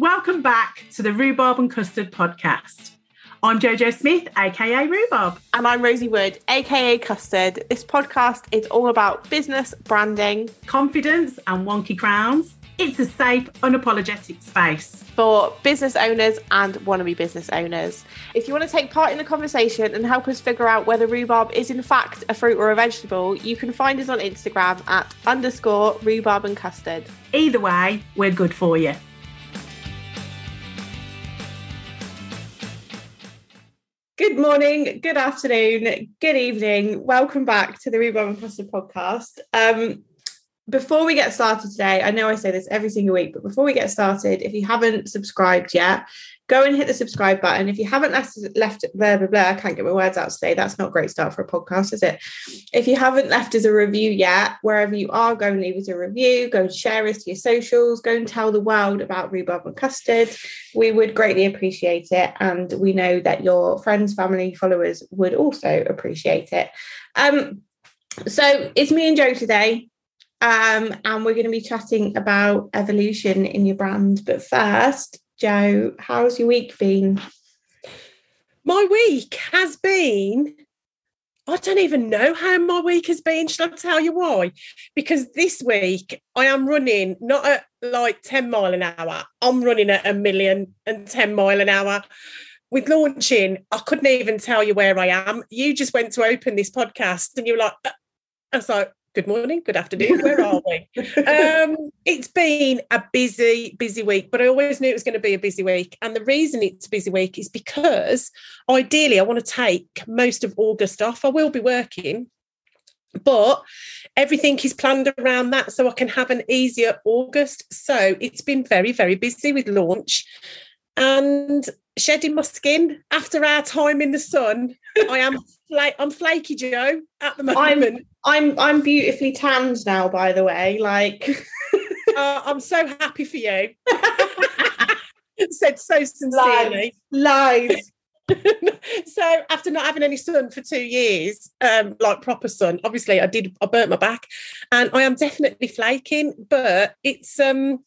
Welcome back to the Rhubarb and Custard podcast. I'm Jojo Smith, aka Rhubarb. And I'm Rosie Wood, aka Custard. This podcast is all about business, branding, confidence, and wonky crowns. It's a safe, unapologetic space for business owners and wannabe business owners. If you want to take part in the conversation and help us figure out whether rhubarb is in fact a fruit or a vegetable, you can find us on Instagram at underscore rhubarb and custard. Either way, we're good for you. Good morning, good afternoon, good evening. Welcome back to the and Custard podcast. Um, before we get started today, I know I say this every single week, but before we get started, if you haven't subscribed yet, go and hit the subscribe button. If you haven't left, left blah, blah, blah, I can't get my words out today. That's not a great start for a podcast, is it? If you haven't left us a review yet, wherever you are, go and leave us a review, go and share us to your socials, go and tell the world about rhubarb and custard. We would greatly appreciate it. And we know that your friends, family, followers would also appreciate it. Um, so it's me and Joe today. Um, and we're going to be chatting about evolution in your brand. But first, Joe, how's your week been? My week has been. I don't even know how my week has been. Shall I tell you why? Because this week I am running not at like 10 mile an hour, I'm running at a million and 10 mile an hour. With launching, I couldn't even tell you where I am. You just went to open this podcast and you were like, uh, I was like, good morning, good afternoon. Where are we? um, it's been a busy, busy week, but I always knew it was going to be a busy week. And the reason it's a busy week is because ideally I want to take most of August off. I will be working, but everything is planned around that so I can have an easier August. So it's been very, very busy with launch and shedding my skin after our time in the sun. I am fla- I'm flaky Joe at the moment. I'm I'm I'm beautifully tanned now, by the way. Like uh, I'm so happy for you. Said so sincerely. Lies. Lies. so after not having any sun for two years, um, like proper sun, obviously I did I burnt my back and I am definitely flaking, but it's um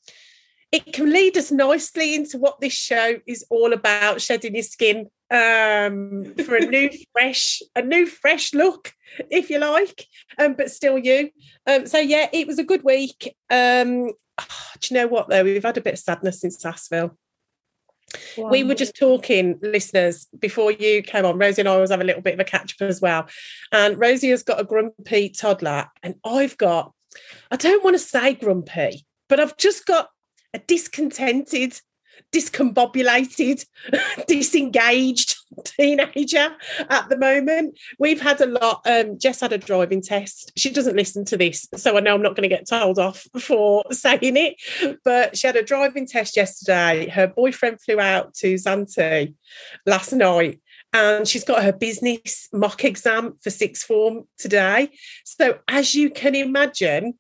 it can lead us nicely into what this show is all about shedding your skin um, for a new fresh a new fresh look if you like um, but still you um, so yeah it was a good week um, oh, do you know what though we've had a bit of sadness in sassville Wow. We were just talking, listeners, before you came on. Rosie and I always have a little bit of a catch up as well. And Rosie has got a grumpy toddler, and I've got, I don't want to say grumpy, but I've just got a discontented, discombobulated, disengaged teenager at the moment. We've had a lot. Um, Jess had a driving test. She doesn't listen to this, so I know I'm not going to get told off for saying it. But she had a driving test yesterday. Her boyfriend flew out to Zante last night and she's got her business mock exam for sixth form today. So, as you can imagine,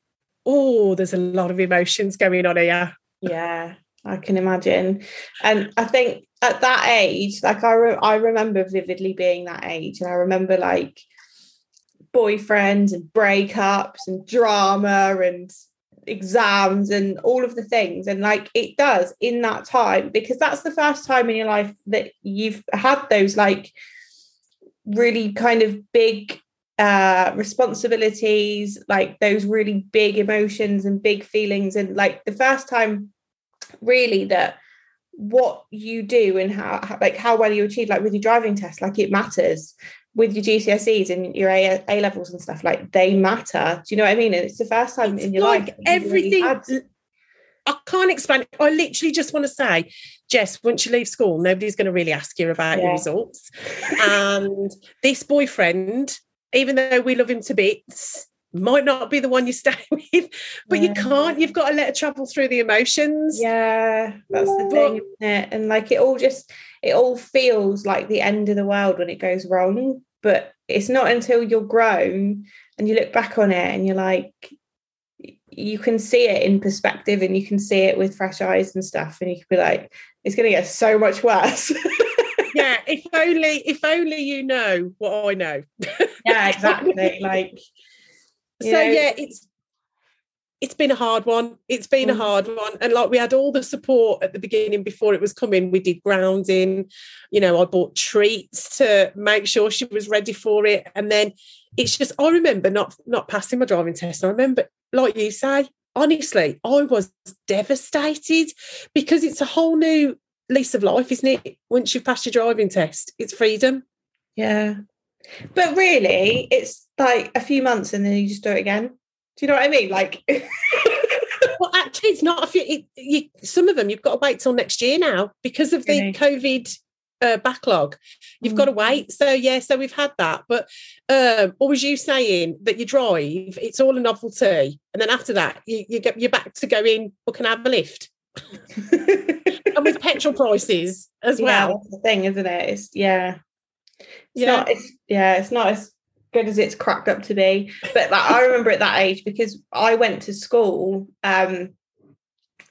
oh, there's a lot of emotions going on here. Yeah, I can imagine. And I think at that age, like I, re- I remember vividly being that age, and I remember like boyfriends and breakups and drama and exams and all of the things and like it does in that time because that's the first time in your life that you've had those like really kind of big uh responsibilities like those really big emotions and big feelings and like the first time really that what you do and how, like how well you achieve like with your driving test like it matters with your GCSEs and your A, A levels and stuff like they matter do you know what I mean and it's the first time it's in your like life everything really I can't explain. I literally just want to say, Jess, once you leave school, nobody's going to really ask you about yeah. your results. and this boyfriend, even though we love him to bits, might not be the one you stay with, but yeah. you can't. You've got to let it travel through the emotions. Yeah, that's the thing, isn't it? And like it all just, it all feels like the end of the world when it goes wrong. But it's not until you're grown and you look back on it and you're like, you can see it in perspective and you can see it with fresh eyes and stuff. And you can be like, it's going to get so much worse. yeah, if only, if only you know what I know. yeah, exactly. Like, so know? yeah it's it's been a hard one. It's been mm. a hard one. And like we had all the support at the beginning before it was coming. We did grounding, you know, I bought treats to make sure she was ready for it. And then it's just I remember not not passing my driving test. I remember, like you say, honestly, I was devastated because it's a whole new lease of life, isn't it? Once you've passed your driving test, it's freedom. Yeah. But really, it's like a few months and then you just do it again. Do you know what I mean? Like, well, actually, it's not. A few, it, you, some of them you've got to wait till next year now because of the COVID uh, backlog. You've mm. got to wait. So yeah, so we've had that. But um, or was you saying that you drive? It's all a novelty, and then after that, you, you get you're back to going. We can have a lift. and with petrol prices as yeah, well. the thing, isn't it? It's yeah. Yeah. not it's yeah, it's not as good as it's cracked up to be. But like, I remember at that age because I went to school um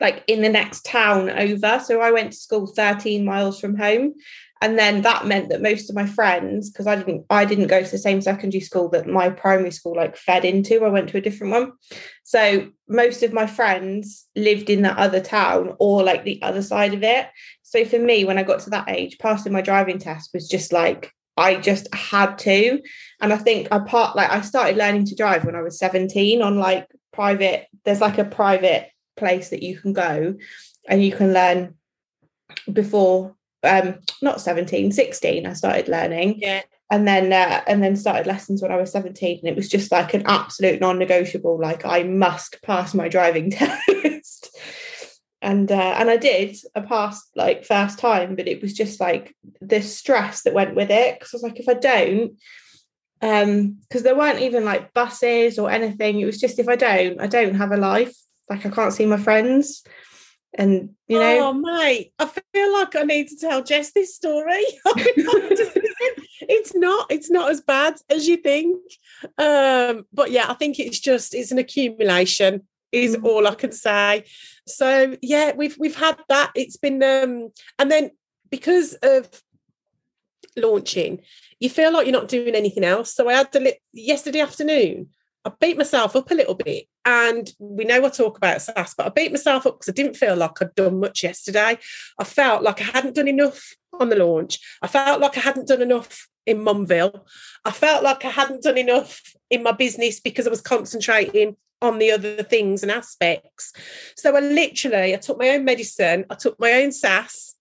like in the next town over. So I went to school 13 miles from home. And then that meant that most of my friends, because I didn't I didn't go to the same secondary school that my primary school like fed into. I went to a different one. So most of my friends lived in that other town or like the other side of it. So for me, when I got to that age, passing my driving test was just like I just had to. And I think I part like I started learning to drive when I was 17 on like private, there's like a private place that you can go and you can learn before um not 17 16 i started learning. Yeah. And then uh, and then started lessons when i was 17 and it was just like an absolute non-negotiable like i must pass my driving test and uh, and i did i passed like first time but it was just like the stress that went with it because i was like if i don't um because there weren't even like buses or anything it was just if i don't i don't have a life like I can't see my friends. And you know, oh mate, I feel like I need to tell Jess this story. it's not, it's not as bad as you think. Um, but yeah, I think it's just it's an accumulation, is mm. all I can say. So yeah, we've we've had that. It's been um, and then because of launching, you feel like you're not doing anything else. So I had the li- yesterday afternoon. I beat myself up a little bit. And we know I talk about SAS, but I beat myself up because I didn't feel like I'd done much yesterday. I felt like I hadn't done enough on the launch. I felt like I hadn't done enough in Mumville. I felt like I hadn't done enough in my business because I was concentrating on the other things and aspects. So I literally, I took my own medicine, I took my own sass,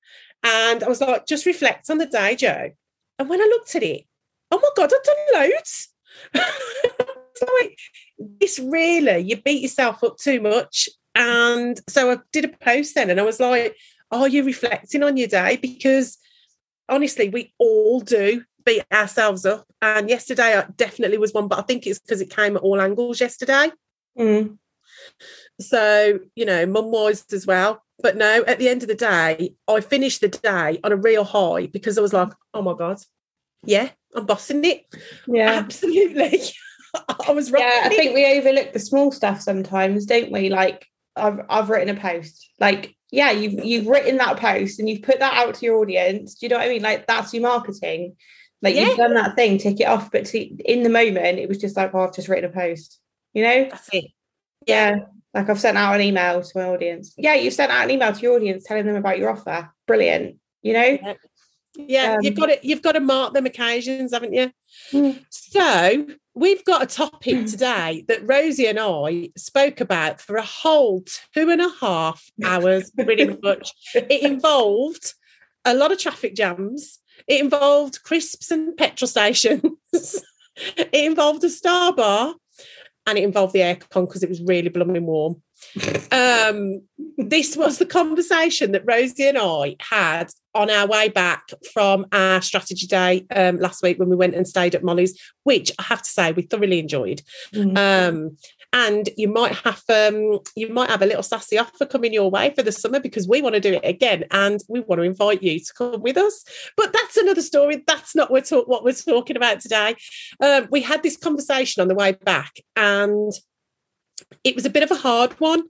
and I was like, just reflect on the day, Joe. And when I looked at it, oh my God, I've done loads. like this really you beat yourself up too much and so i did a post then and i was like are you reflecting on your day because honestly we all do beat ourselves up and yesterday I definitely was one but i think it's because it came at all angles yesterday mm. so you know mum was as well but no at the end of the day i finished the day on a real high because i was like oh my god yeah i'm bossing it yeah absolutely I was right. Yeah, I think we overlook the small stuff sometimes, don't we? Like I've I've written a post. Like, yeah, you've you've written that post and you've put that out to your audience. Do you know what I mean? Like that's your marketing. Like yeah. you've done that thing, tick it off. But to, in the moment, it was just like, oh, I've just written a post. You know? That's it. Yeah. Like I've sent out an email to my audience. Yeah, you've sent out an email to your audience telling them about your offer. Brilliant. You know? Yeah, yeah um, you've got it. You've got to mark them occasions, haven't you? Mm. So we've got a topic today that Rosie and I spoke about for a whole two and a half hours, pretty much. It involved a lot of traffic jams, it involved crisps and petrol stations, it involved a star bar, and it involved the aircon because it was really blooming warm. Um, this was the conversation that Rosie and I had on our way back from our strategy day um, last week when we went and stayed at Molly's, which I have to say we thoroughly enjoyed. Mm-hmm. Um, and you might have um, you might have a little sassy offer coming your way for the summer because we want to do it again and we want to invite you to come with us. But that's another story. That's not what, talk, what we're talking about today. Um, we had this conversation on the way back and it was a bit of a hard one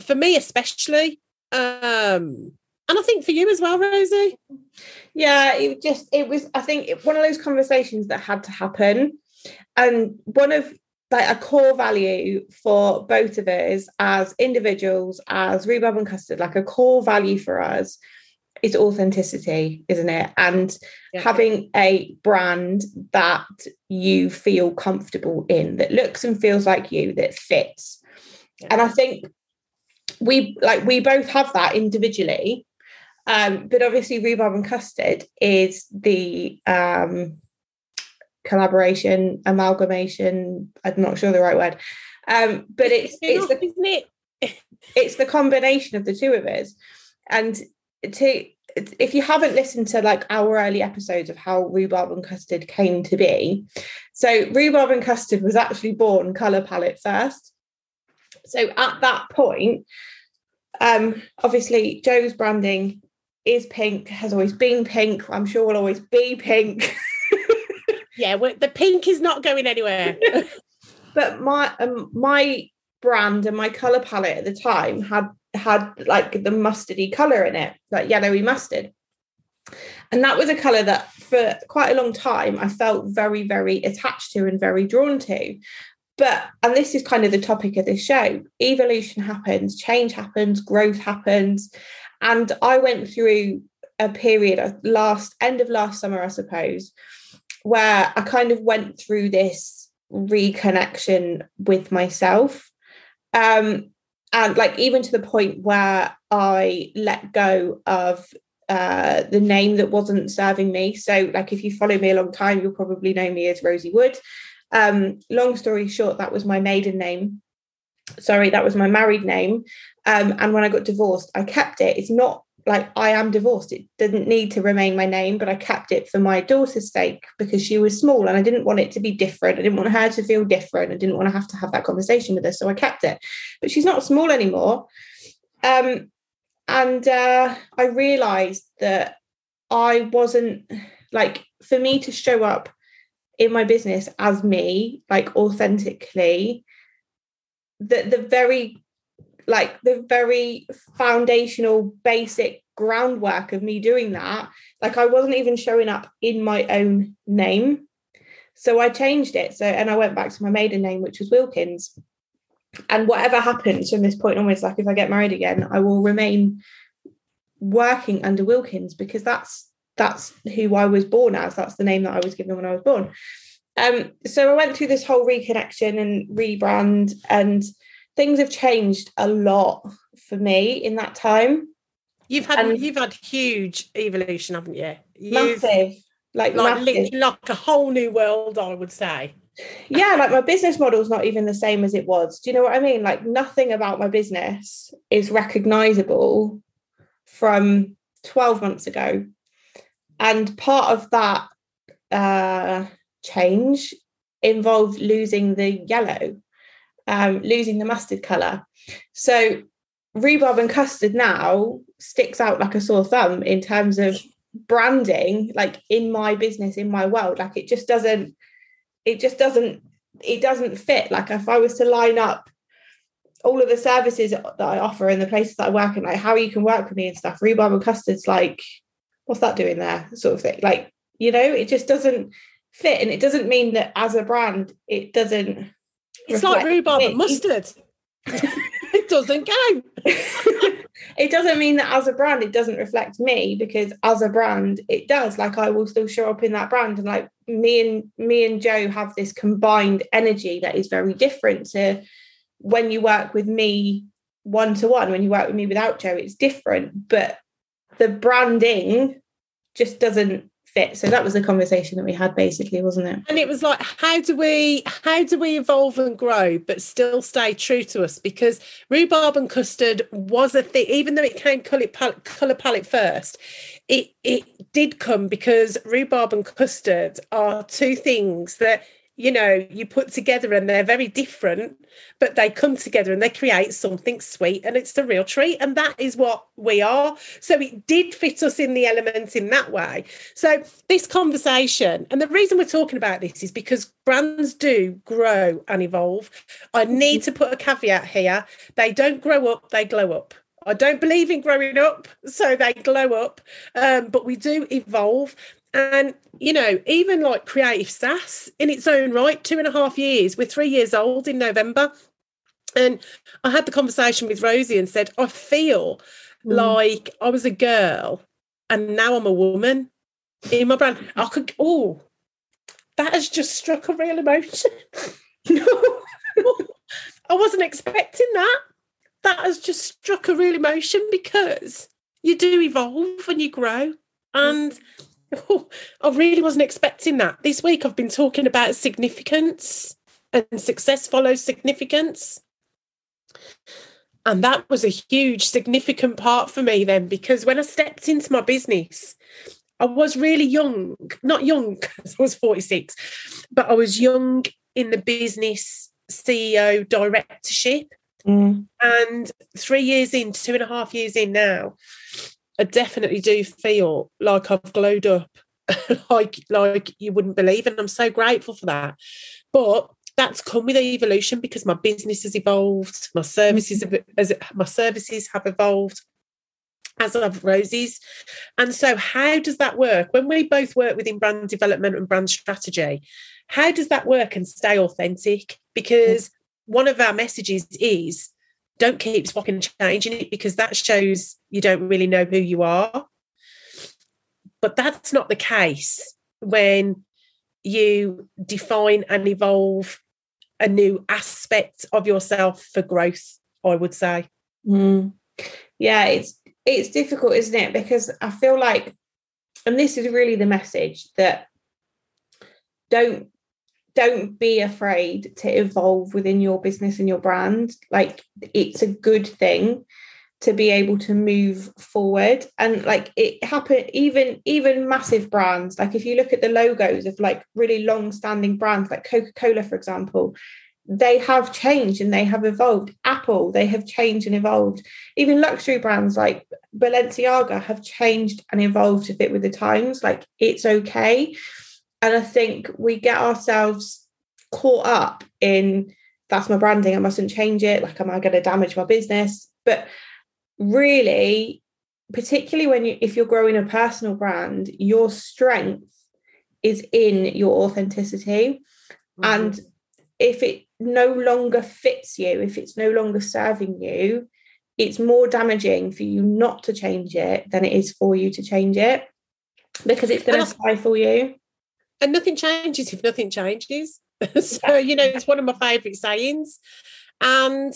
for me, especially. Um, and I think for you as well, Rosie. Yeah, it just it was. I think one of those conversations that had to happen, and one of like a core value for both of us as individuals, as rhubarb and custard, like a core value for us is authenticity, isn't it? And yeah. having a brand that you feel comfortable in, that looks and feels like you, that fits. Yeah. And I think we like we both have that individually. Um, but obviously rhubarb and custard is the um collaboration, amalgamation, I'm not sure the right word. Um, but it's it's, the, isn't it? it's the combination of the two of us. And to if you haven't listened to like our early episodes of how rhubarb and custard came to be, so rhubarb and custard was actually born color palette first. So at that point, um, obviously Joe's branding is pink, has always been pink. I'm sure will always be pink. yeah, the pink is not going anywhere. but my um, my brand and my color palette at the time had had like the mustardy color in it, like yellowy mustard. And that was a color that for quite a long time I felt very, very attached to and very drawn to. But, and this is kind of the topic of this show evolution happens, change happens, growth happens. And I went through a period last end of last summer, I suppose, where I kind of went through this reconnection with myself. Um, and like even to the point where I let go of uh, the name that wasn't serving me. So, like if you follow me a long time, you'll probably know me as Rosie Wood. Um, long story short, that was my maiden name. Sorry, that was my married name. Um, and when I got divorced, I kept it. It's not like I am divorced. It didn't need to remain my name, but I kept it for my daughter's sake because she was small and I didn't want it to be different. I didn't want her to feel different. I didn't want to have to have that conversation with her. So I kept it. But she's not small anymore. Um, and uh, I realized that I wasn't like, for me to show up in my business as me, like authentically, that the very like the very foundational basic groundwork of me doing that like i wasn't even showing up in my own name. So i changed it. So and i went back to my maiden name which was wilkins. And whatever happens from this point onwards like if i get married again i will remain working under wilkins because that's that's who i was born as. That's the name that i was given when i was born. Um so i went through this whole reconnection and rebrand and things have changed a lot for me in that time. You've had and you've had huge evolution, haven't you? You've, massive, like like, massive. like a whole new world, I would say. yeah, like my business model is not even the same as it was. Do you know what I mean? Like nothing about my business is recognizable from 12 months ago. And part of that uh, change involved losing the yellow um, losing the mustard colour. So rhubarb and custard now sticks out like a sore thumb in terms of branding, like in my business, in my world. Like it just doesn't, it just doesn't, it doesn't fit. Like if I was to line up all of the services that I offer and the places that I work and like how you can work with me and stuff, rhubarb and custard's like, what's that doing there? Sort of thing. Like, you know, it just doesn't fit. And it doesn't mean that as a brand, it doesn't it's like rhubarb and mustard. it doesn't go. it doesn't mean that as a brand it doesn't reflect me because as a brand it does. Like I will still show up in that brand and like me and me and Joe have this combined energy that is very different to when you work with me one to one. When you work with me without Joe, it's different. But the branding just doesn't fit. So that was the conversation that we had basically wasn't it? And it was like how do we how do we evolve and grow but still stay true to us? Because rhubarb and custard was a thing even though it came color palette, color palette first it it did come because rhubarb and custard are two things that you know you put together and they're very different but they come together and they create something sweet and it's the real treat. And that is what we are. So it did fit us in the element in that way. So this conversation and the reason we're talking about this is because brands do grow and evolve. I need to put a caveat here. They don't grow up they glow up. I don't believe in growing up, so they glow up. Um, but we do evolve. And, you know, even like Creativsas in its own right, two and a half years, we're three years old in November. And I had the conversation with Rosie and said, I feel mm. like I was a girl and now I'm a woman in my brand. I could, oh, that has just struck a real emotion. I wasn't expecting that. That has just struck a real emotion because you do evolve and you grow. And oh, I really wasn't expecting that. This week I've been talking about significance and success follows significance. And that was a huge, significant part for me then, because when I stepped into my business, I was really young, not young because I was 46, but I was young in the business CEO directorship. Mm. And three years in, two and a half years in now, I definitely do feel like I've glowed up like like you wouldn't believe. And I'm so grateful for that. But that's come with evolution because my business has evolved, my services mm-hmm. have, as my services have evolved as have Rosie's. And so, how does that work when we both work within brand development and brand strategy? How does that work and stay authentic? Mm-hmm. Because one of our messages is don't keep swapping changing it because that shows you don't really know who you are. But that's not the case when you define and evolve a new aspect of yourself for growth, I would say. Mm. Yeah, it's it's difficult, isn't it? Because I feel like, and this is really the message that don't don't be afraid to evolve within your business and your brand. Like it's a good thing to be able to move forward. And like it happened even even massive brands like if you look at the logos of like really long standing brands like coca-cola for example they have changed and they have evolved. Apple they have changed and evolved. Even luxury brands like balenciaga have changed and evolved to fit with the times. Like it's okay and I think we get ourselves caught up in that's my branding, I mustn't change it. Like, am I going to damage my business? But really, particularly when you if you're growing a personal brand, your strength is in your authenticity. Mm-hmm. And if it no longer fits you, if it's no longer serving you, it's more damaging for you not to change it than it is for you to change it because it's going to stifle you and nothing changes if nothing changes. so, you know, it's one of my favourite sayings. And,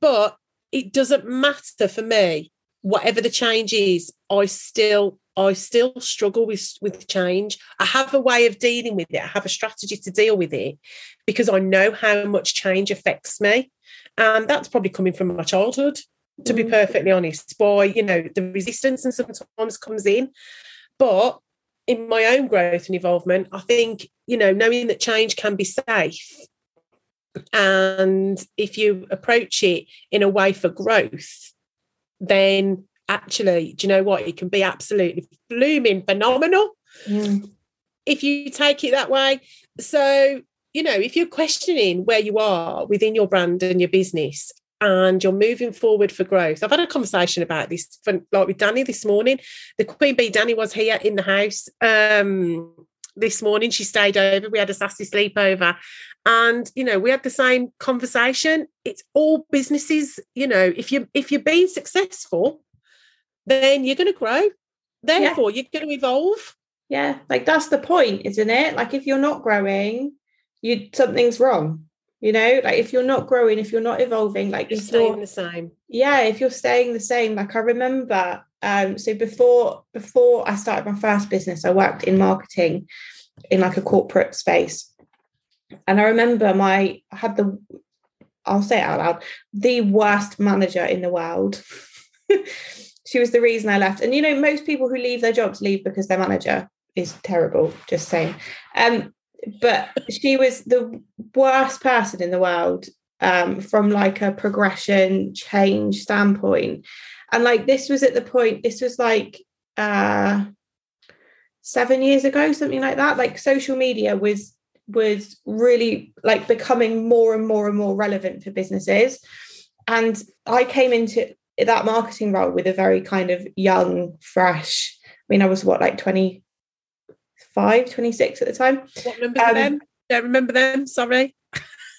but it doesn't matter for me, whatever the change is, I still, I still struggle with, with change. I have a way of dealing with it. I have a strategy to deal with it because I know how much change affects me. And that's probably coming from my childhood, to be mm. perfectly honest. Why, you know, the resistance and sometimes comes in. But in my own growth and involvement, I think, you know, knowing that change can be safe and if you approach it in a way for growth, then actually, do you know what? It can be absolutely blooming phenomenal mm. if you take it that way. So, you know, if you're questioning where you are within your brand and your business and you're moving forward for growth. I've had a conversation about this for, like with Danny this morning. The Queen Bee Danny was here in the house um, this morning. She stayed over. We had a sassy sleepover. And you know, we had the same conversation. It's all businesses, you know, if you if you're being successful, then you're gonna grow. Therefore, yeah. you're gonna evolve. Yeah, like that's the point, isn't it? Like if you're not growing, you something's wrong you know like if you're not growing if you're not evolving like you're staying the same. Yeah if you're staying the same like i remember um so before before i started my first business i worked in marketing in like a corporate space. And i remember my i had the i'll say it out loud the worst manager in the world. She was the reason i left. And you know most people who leave their jobs leave because their manager is terrible just saying. Um but she was the worst person in the world um, from like a progression change standpoint. And like this was at the point this was like uh seven years ago something like that. Like social media was was really like becoming more and more and more relevant for businesses. And i came into that marketing role with a very kind of young fresh i mean i was what like 20 25, 26 at the time. What numbers are Um, them? Don't remember them. Sorry.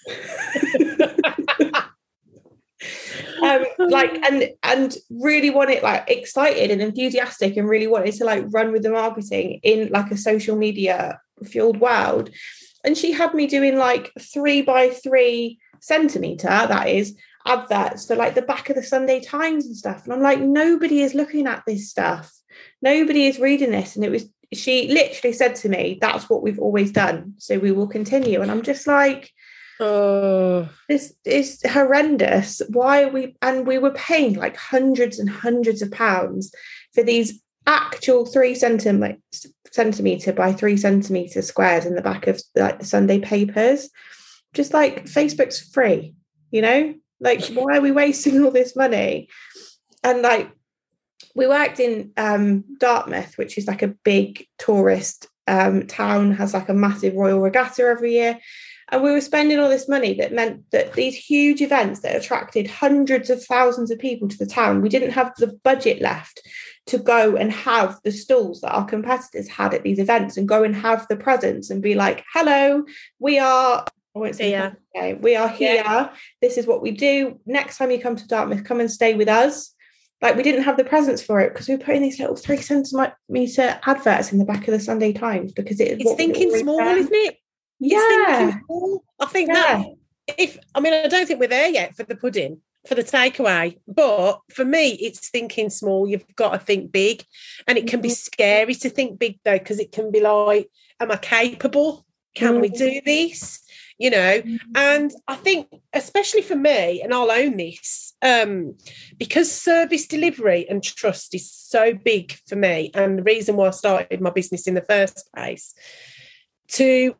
um, like and and really wanted like excited and enthusiastic and really wanted to like run with the marketing in like a social media fueled world and she had me doing like three by three centimeter that is adverts for like the back of the sunday times and stuff and i'm like nobody is looking at this stuff nobody is reading this and it was she literally said to me that's what we've always done so we will continue and i'm just like Oh, this is horrendous. Why are we and we were paying like hundreds and hundreds of pounds for these actual three centimeter centimeter by three centimeter squares in the back of like the Sunday papers. Just like Facebook's free, you know? Like, why are we wasting all this money? And like we worked in um Dartmouth, which is like a big tourist um town, has like a massive royal regatta every year. And we were spending all this money that meant that these huge events that attracted hundreds of thousands of people to the town, we didn't have the budget left to go and have the stalls that our competitors had at these events and go and have the presence and be like, hello, we are. I won't say Here. okay, we are here. This is what we do. Next time you come to Dartmouth, come and stay with us. Like we didn't have the presence for it because we were putting these little three centimeter adverts in the back of the Sunday Times because it it's we thinking small, done. isn't it? It's Yeah, thinking small. I think yeah. that if I mean I don't think we're there yet for the pudding for the takeaway, but for me it's thinking small. You've got to think big, and it can be Mhm. scary to think big though because it can be like, am I capable? Can we Mhm. do this? You know, and I think, especially for me, and I'll own this, um, because service delivery and trust is so big for me, and the reason why I started my business in the first place, to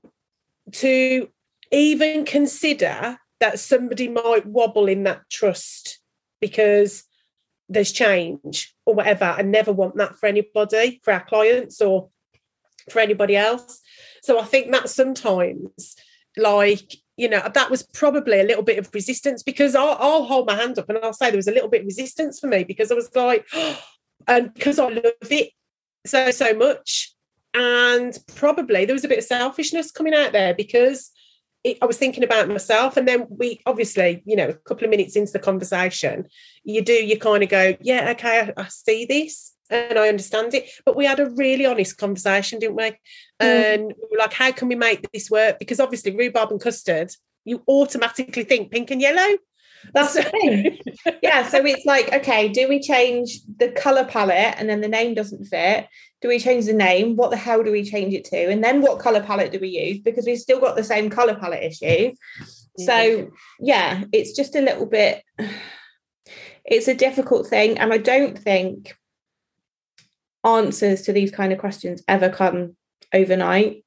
to even consider that somebody might wobble in that trust because there's change or whatever. I never want that for anybody, for our clients or for anybody else. So I think that sometimes, like, you know, that was probably a little bit of resistance because I'll, I'll hold my hand up and I'll say there was a little bit of resistance for me because I was like, and because I love it so, so much. And probably there was a bit of selfishness coming out there because it, I was thinking about myself. And then we obviously, you know, a couple of minutes into the conversation, you do, you kind of go, yeah, okay, I, I see this and I understand it. But we had a really honest conversation, didn't we? Mm. And we were like, how can we make this work? Because obviously, rhubarb and custard, you automatically think pink and yellow. That's the thing. yeah, so it's like, okay, do we change the color palette and then the name doesn't fit? Do we change the name? What the hell do we change it to? And then what color palette do we use? Because we've still got the same color palette issue. So, yeah, it's just a little bit, it's a difficult thing. And I don't think answers to these kind of questions ever come overnight.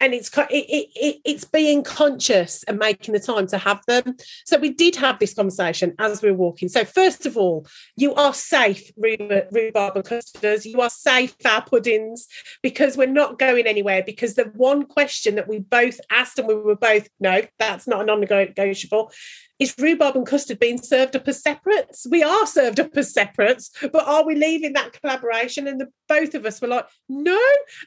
and it's it, it, it, it's being conscious and making the time to have them. So we did have this conversation as we were walking. So first of all, you are safe, rhubarb and custards. You are safe, our puddings, because we're not going anywhere. Because the one question that we both asked and we were both no, that's not a non-negotiable. Is rhubarb and custard being served up as separates? We are served up as separates, but are we leaving that collaboration? And the both of us were like, no,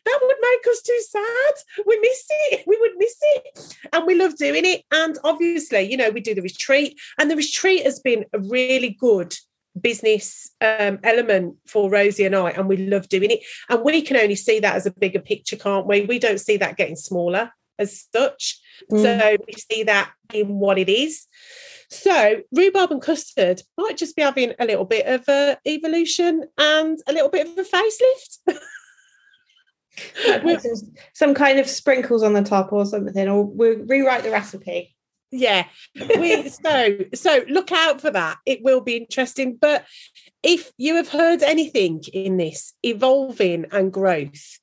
that would make us too sad. We miss it. We would miss it. And we love doing it. And obviously, you know, we do the retreat, and the retreat has been a really good business um, element for Rosie and I, and we love doing it. And we can only see that as a bigger picture, can't we? We don't see that getting smaller as such. Mm. So we see that in what it is. So rhubarb and custard might just be having a little bit of a evolution and a little bit of a facelift. Some, kind of sprinkles on the top or something, or we'll rewrite the recipe. yeah we so so look out for that it will be interesting but if you have heard anything in this evolving and growth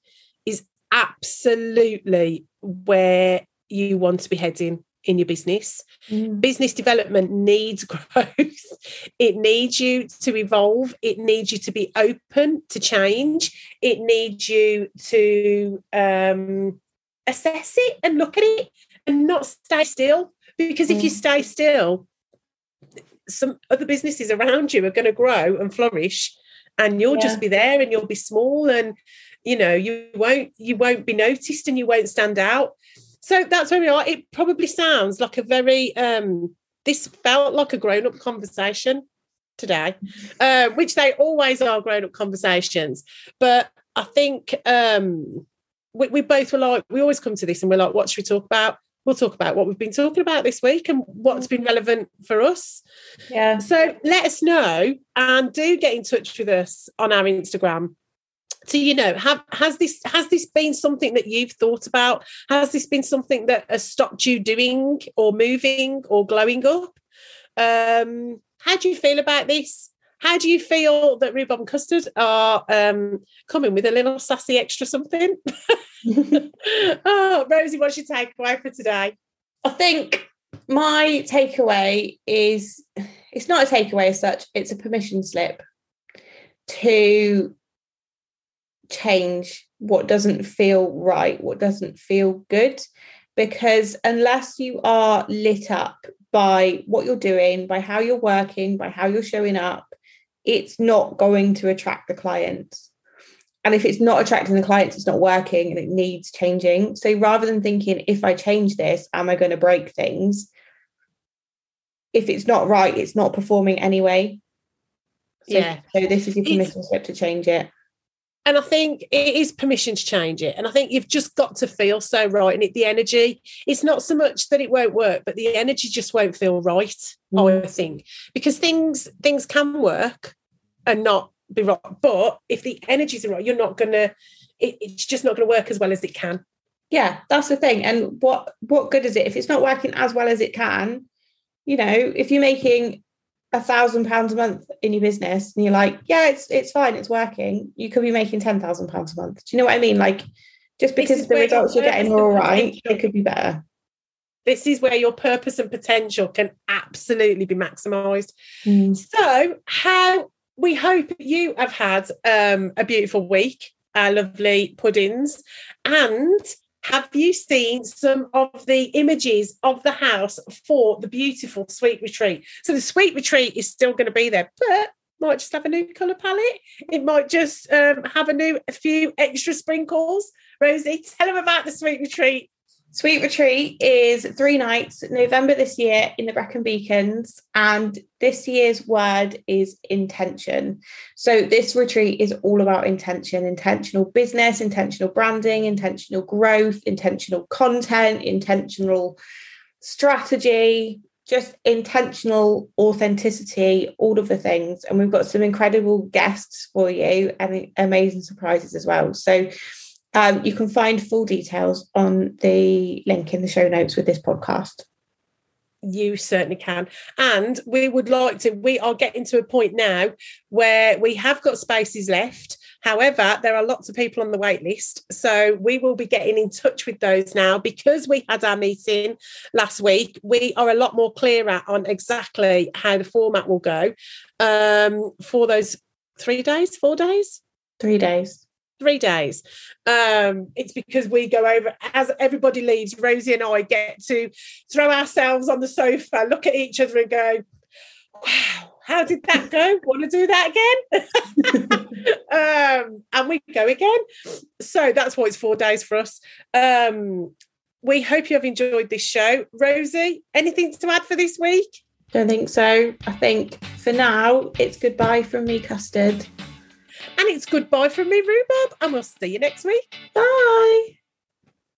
absolutely where you want to be heading in your business. Business development needs growth. It needs you to evolve. It needs you to be open to change. It needs you to um assess it and look at it and not stay still. Because if you Mm. stay still some other businesses around you are going to grow and flourish and you'll Yeah. just be there and you'll be small and you know you won't you won't be noticed and you won't stand out. So that's where we are. It probably sounds like a very um this felt like a grown-up conversation today uh, which they always are grown-up conversations. But i think um we, we both were like we always come to this and we're like what should we talk about? We'll talk about what we've been talking about this week and what's been relevant for us. Yeah. so let us know and do get in touch with us on our Instagram. So you know, have has this has this been something that you've thought about? Has this been something that has stopped you doing or moving or glowing up? Um, how do you feel about this? How do you feel that rhubarb and custard are um, coming with a little sassy extra something? oh, Rosie, what's your takeaway for today? I think my takeaway is it's not a takeaway as such, it's a permission slip to change what doesn't feel right, what doesn't feel good. Because unless you are lit up by what you're doing, by how you're working, by how you're showing up, it's not going to attract the clients. And if it's not attracting the clients, it's not working and it needs changing. So rather than thinking, if I change this, am I going to break things? If it's not right, it's not performing anyway. So, Yeah. so this is your permission slip to change it. And I think it is permission to change it. And I think you've just got to feel so right. And it, the energy, it's not so much that it won't work, but the energy just won't feel right, I mm. think. Because things things can work and not be right. But if the energies are right, you're not gonna, it, it's just not gonna work as well as it can. Yeah, that's the thing. And what what good is it if it's not working as well as it can? You know, if you're making a thousand pounds a month in your business and you're like, yeah, it's it's fine, it's working. You could be making ten thousand pounds a month. Do you know what I mean? Like, just because the results you're getting are all right, potential- it could be better. This is where your purpose and potential can absolutely be maximized. Mm. So, how we hope you have had um, a beautiful week, our lovely puddings. And have you seen some of the images of the house for the beautiful sweet retreat? So, the sweet retreat is still going to be there, but might just have a new colour palette. It might just um, have a new, a few extra sprinkles. Rosie, tell them about the sweet retreat. Sweet Retreat is three nights, November this year in the Brecon Beacons, and this year's word is intention. So, this retreat is all about intention intentional business, intentional branding, intentional growth, intentional content, intentional strategy, just intentional authenticity, all of the things. And we've got some incredible guests for you and amazing surprises as well. So, um, you can find full details on the link in the show notes with this podcast. You certainly can. And we would like to, we are getting to a point now where we have got spaces left. However, there are lots of people on the wait list. So we will be getting in touch with those now because we had our meeting last week. We are a lot more clearer on exactly how the format will go um, for those three days, four days Three days. Three days. Um, it's because we go over as everybody leaves. Rosie and I get to throw ourselves on the sofa, look at each other, and go, "Wow, how did that go? Want to do that again?" um, and we go again. So that's why it's four days for us. Um, we hope you have enjoyed this show. Rosie, anything to add for this week? Don't think so. I think for now, it's goodbye from me, Custard. And it's goodbye from me, Rhubarb, and we'll see you next week. Bye.